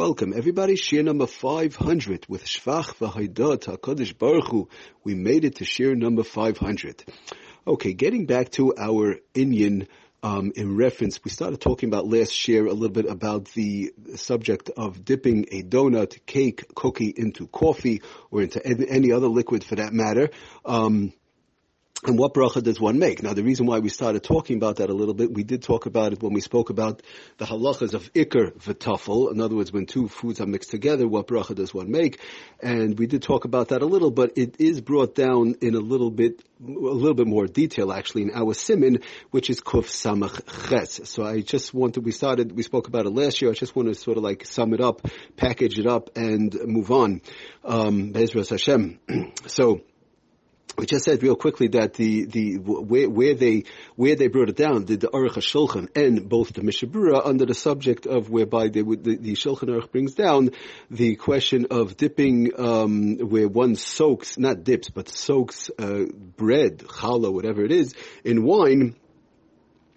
Welcome, everybody. Shir number 500 with Shvach v'Haidat HaKadosh Baruch Hu. We made it to shir number 500. Okay, getting back to our Indian um, in reference, we started talking about last year a little bit about the subject of dipping a donut, cake, cookie into coffee or into any other liquid for that matter. Um, and what bracha does one make? Now, the reason why we started talking about that a little bit, we did talk about it when we spoke about the halachas of ikr v'tafel. In other words, when two foods are mixed together, what bracha does one make? And we did talk about that a little, but it is brought down in a little bit, a little bit more detail actually in our simin, which is kuf samach ches. So I just wanted, we started, we spoke about it last year. I just want to sort of like sum it up, package it up, and move on. Um, Hashem. so we just said real quickly that the, the where, where they where they brought it down did the Aruch Shulchan and both the Mishabura under the subject of whereby they would, the, the Shulchan Aruch brings down the question of dipping um, where one soaks not dips but soaks uh, bread challah whatever it is in wine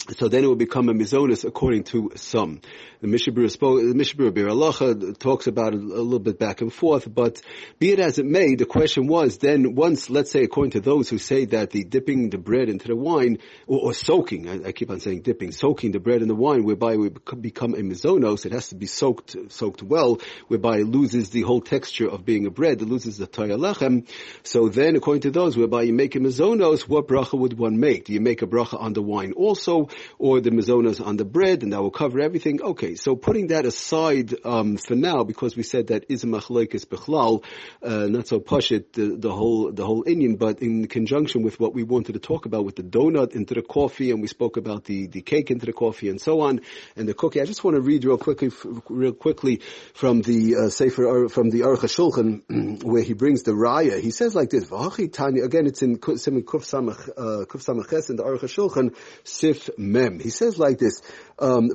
so then it will become a mizonis according to some. The Mishabura spoke, the Mishabura talks about it a little bit back and forth, but be it as it may, the question was then once, let's say according to those who say that the dipping the bread into the wine, or, or soaking, I, I, keep on saying dipping, soaking the bread in the wine, whereby we become a mizonos, it has to be soaked, soaked well, whereby it loses the whole texture of being a bread, it loses the lechem. So then according to those, whereby you make a mizonos, what bracha would one make? Do you make a bracha on the wine also, or the mizonos on the bread, and that will cover everything? Okay, so putting that aside um, for now, because we said that is machlekes bechlal, uh, not so pashit the, the whole the whole Indian, but in conjunction with what we wanted to talk about with the donut into the coffee, and we spoke about the the cake into the coffee and so on, and the cookie. I just want to read real quickly, real quickly from the uh, sefer from the Aruch Shulchan, where he brings the raya. He says like this. Again, it's in Kuf Samach uh, Kuf in the Aruch Shulchan Sif Mem. He says like this: um.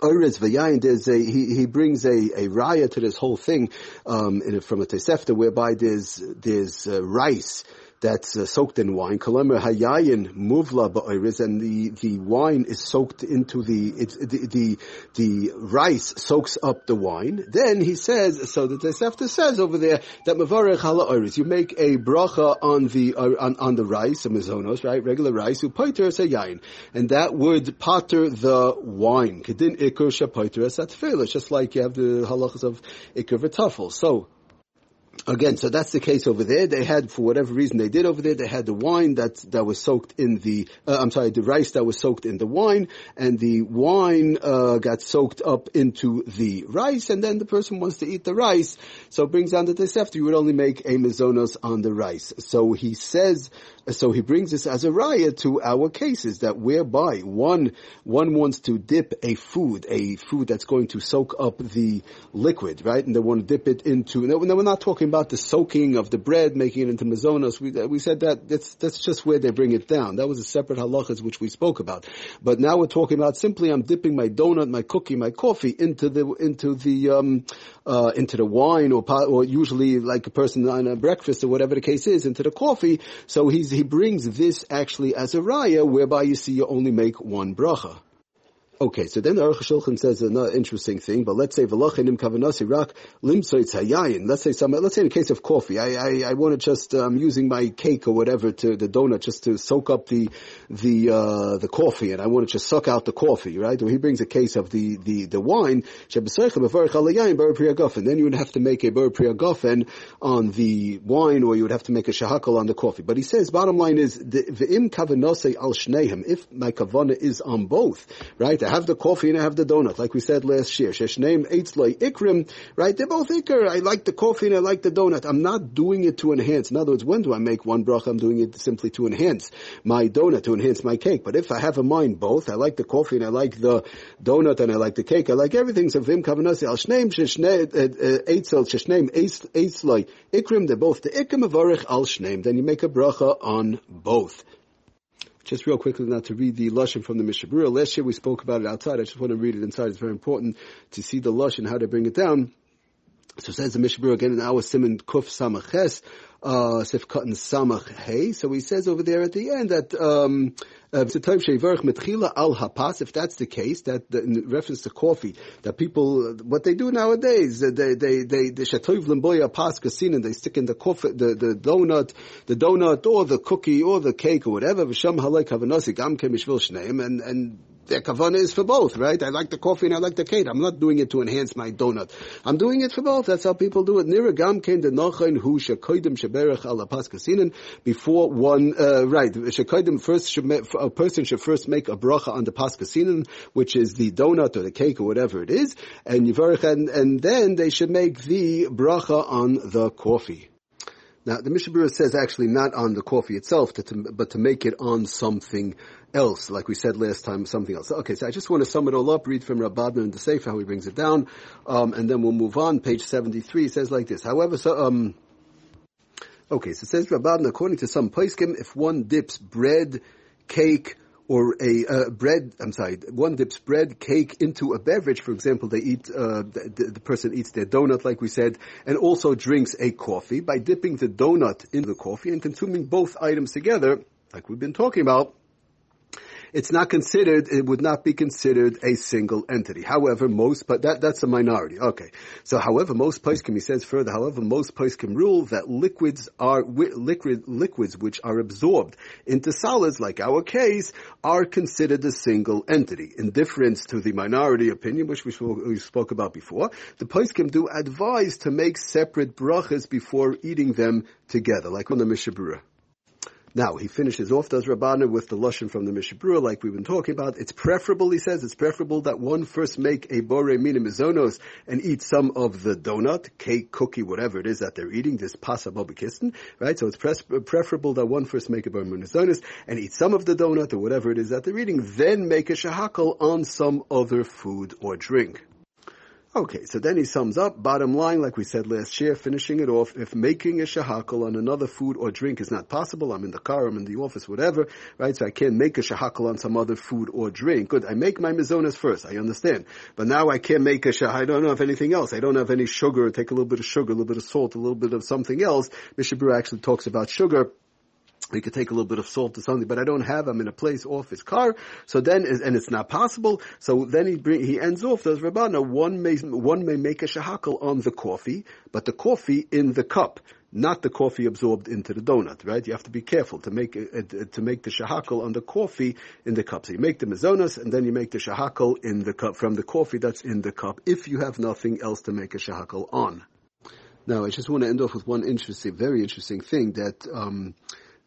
Oretz there's a, he, he brings a, a raya to this whole thing, um, in, from a Tosefta whereby there's, there's, uh, rice, that's uh, soaked in wine. Kalamer hayayin muvla ba'oiriz, and the, the wine is soaked into the, it's, the, the, the rice soaks up the wine. Then he says, so the Tosefta says over there that mavarech ha'la'iriz, you make a bracha on the, uh, on, on the rice, a mizonos, right, regular rice, upaiter yayin, and that would pater the wine. Kedin ikur shapaiter just like you have the halachas of ikur v'tafel. So, Again, so that's the case over there. They had, for whatever reason they did over there, they had the wine that, that was soaked in the, uh, I'm sorry, the rice that was soaked in the wine, and the wine, uh, got soaked up into the rice, and then the person wants to eat the rice, so it brings down the Tosefta, you would only make a on the rice. So he says, so he brings this as a raya to our cases that whereby one, one wants to dip a food, a food that's going to soak up the liquid, right? And they want to dip it into, now we're not talking about the soaking of the bread, making it into mazonos. We, we said that that's, that's just where they bring it down. That was a separate halachas which we spoke about. But now we're talking about simply I'm dipping my donut, my cookie, my coffee into the, into the, um, uh, into the wine or, or usually like a person on a breakfast or whatever the case is into the coffee. So he's, he brings this actually as a raya whereby you see you only make one bracha. Okay, so then the Aruch Shulchan says another interesting thing, but let's say v'lachenim kavanasi rak limsoitz hayayin. Let's say some, let's say in the case of coffee, I, I, I want to just, I'm um, using my cake or whatever to, the donut just to soak up the, the, uh, the coffee and I want to just suck out the coffee, right? Or he brings a case of the, the, the wine, and then you would have to make a bar priyagofen on the wine or you would have to make a shahakal on the coffee. But he says, bottom line is, v'im kavanase al shnehem, if my kavana is on both, right? I have the coffee and I have the donut, like we said last year. Sheshneim eitzloi ikrim, right? They're both ikr. I like the coffee and I like the donut. I'm not doing it to enhance. In other words, when do I make one bracha? I'm doing it simply to enhance my donut, to enhance my cake. But if I have in mind both, I like the coffee and I like the donut and I like the cake, I like everything. So vim kavanasi al shneim uh, uh, eitzel sheshneim eitzloi ikrim. They're both the ikrim avarich al shneim. Then you make a bracha on both. Just real quickly now to read the Lashon from the Mishabura. Last year we spoke about it outside. I just want to read it inside. It's very important to see the Lashon, how to bring it down. So says the Mishabura again in our Simon Kuf Samaches, Sif katan Samach Hey. So he says over there at the end that, um, uh, if that's the case, that the, in reference to coffee, that people, what they do nowadays, they, they, they, they, they they stick in the coffee, the, the donut, the donut, or the cookie, or the cake, or whatever, and, and their kavana is for both, right? I like the coffee and I like the cake. I'm not doing it to enhance my donut. I'm doing it for both. That's how people do it. Niragam came the nochain hu shekoidim sheberach ala paskasinin before one, uh, right, shekoidim first a person should first make a bracha on the paskasinin, which is the donut or the cake or whatever it is, and and, and then they should make the bracha on the coffee. Now, the Mishnah says actually not on the coffee itself, to, but to make it on something else, like we said last time, something else. Okay, so I just want to sum it all up, read from Rabban and the Sefer, how he brings it down, um, and then we'll move on. Page 73 says like this. However, so, um, okay, so it says Rabban, according to some Paiskim, if one dips bread, cake, or a uh, bread, I'm sorry, one dips bread, cake into a beverage. For example, they eat, uh, the, the, person eats their donut, like we said, and also drinks a coffee. By dipping the donut in the coffee and consuming both items together, like we've been talking about, it's not considered, it would not be considered a single entity. However, most, but that, that's a minority. Okay. So however, most poskim, he says further, however, most poskim rule that liquids are, liquid, liquids which are absorbed into solids, like our case, are considered a single entity. In difference to the minority opinion, which we spoke, we spoke about before, the poskim do advise to make separate brachas before eating them together, like on the Mishabura. Now, he finishes off, does Rabbana, with the Lashon from the Mishabura, like we've been talking about. It's preferable, he says, it's preferable that one first make a bore mina mizonos and eat some of the donut, cake, cookie, whatever it is that they're eating, this pasa bobikisten, right? So it's preferable that one first make a bore mina mizonos and eat some of the donut or whatever it is that they're eating, then make a shahakal on some other food or drink. Okay, so then he sums up, bottom line, like we said last year, finishing it off, if making a shahakal on another food or drink is not possible, I'm in the car, I'm in the office, whatever, right, so I can't make a shahakal on some other food or drink. Good, I make my mizonas first, I understand. But now I can't make a shah, I don't have anything else. I don't have any sugar, take a little bit of sugar, a little bit of salt, a little bit of something else. Mishabur actually talks about sugar we could take a little bit of salt or something, but I don't have. I'm in a place off his car. So then, and it's not possible. So then he bring, he ends off. Does Rabbana one may one may make a shahakal on the coffee, but the coffee in the cup, not the coffee absorbed into the donut. Right? You have to be careful to make to make the shahakal on the coffee in the cup. So you make the mizonos, and then you make the shahakal in the cup from the coffee that's in the cup. If you have nothing else to make a shahakal on. Now, I just want to end off with one interesting, very interesting thing that. Um,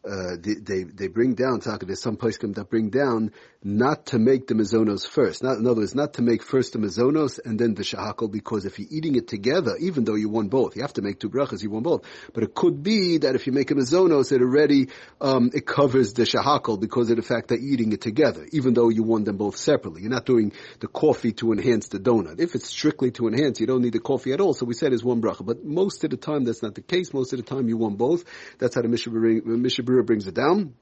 uh, they, they, bring down Taka. There's some poskim that bring down not to make the mazonos first. Not, in other words, not to make first the mazonos and then the shahakal, because if you're eating it together, even though you want both, you have to make two brachas, you want both. But it could be that if you make a mazonos, it already um, it covers the shahakal because of the fact that you're eating it together, even though you want them both separately. You're not doing the coffee to enhance the donut. If it's strictly to enhance, you don't need the coffee at all. So we said is one bracha. But most of the time, that's not the case. Most of the time, you want both. That's how the Mishabura brings it down.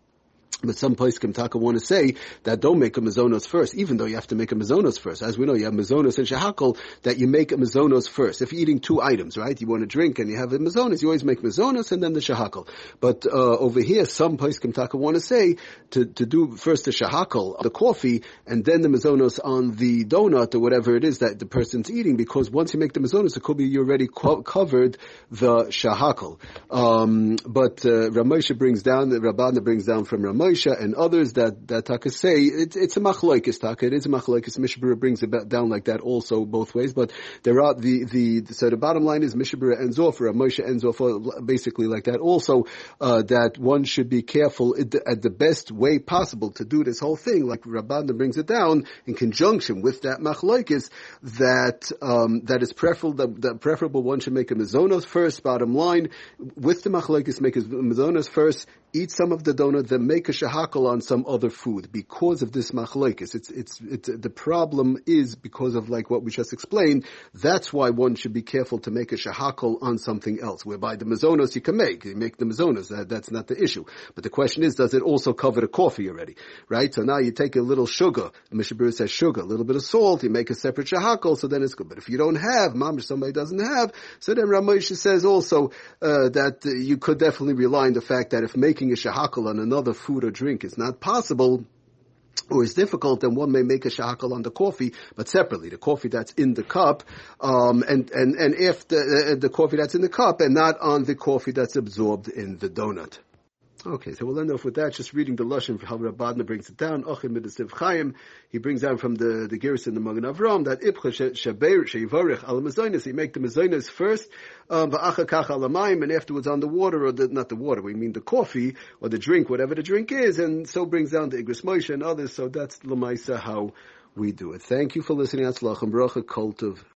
But some Paiskim Taka want to say that don't make a mazonos first, even though you have to make a mazonos first. As we know, you have mazonos and shahakal, that you make a mazonos first. If you're eating two items, right? You want to drink and you have a mazonos, you always make mazonos and then the shahakal. But, uh, over here, some Paiskim Taka want to say to, to do first the shahakal, the coffee, and then the mazonos on the donut or whatever it is that the person's eating, because once you make the mazonos, it could be you already co- covered the shahakal. Um, but, uh, Ramosha brings down, Rabbana brings down from Ramosha, Moshe and others that, that Taka say, it, it's a machlokes Taka, it is a machlokes. Mishabura brings it down like that also both ways, but there are the, the, so the bottom line is Mishabura off, or Moshe ends off uh, basically like that also, uh, that one should be careful at the best way possible to do this whole thing, like Rabbanah brings it down in conjunction with that machlokes, that, um, that is preferable, that, that preferable one should make a mizonos first, bottom line, with the machlokes make a mizonos first, eat some of the donut, then make a shahakal on some other food because of this machlekes. It's, it's, it's, the problem is because of like what we just explained. That's why one should be careful to make a shahakal on something else, whereby the mazonos you can make. You make the mazonos, that, that's not the issue. But the question is, does it also cover the coffee already? Right? So now you take a little sugar, the Mishabir says sugar, a little bit of salt, you make a separate shahakal, so then it's good. But if you don't have, mamish somebody doesn't have, so then Ramosha says also, uh, that uh, you could definitely rely on the fact that if making a shahakal on another food or drink is not possible, or is difficult, then one may make a shahakal on the coffee, but separately, the coffee that's in the cup, um, and, and, and if the, uh, the coffee that's in the cup, and not on the coffee that's absorbed in the donut. Okay, so we'll end off with that. Just reading the lashon how Rabadna brings it down. Ochim Midaziv Chaim. He brings down from the the Geras in the Magen Avram that Ibcha Shabeir Sheivarich Al Mazonis. You make the Mazonis first, um, Va'achakach Al and afterwards on the water or the, not the water. We mean the coffee or the drink, whatever the drink is, and so brings down the Igris Moshe and others. So that's Lamaisa how we do it. Thank you for listening. Atzlach and Bracha Cult of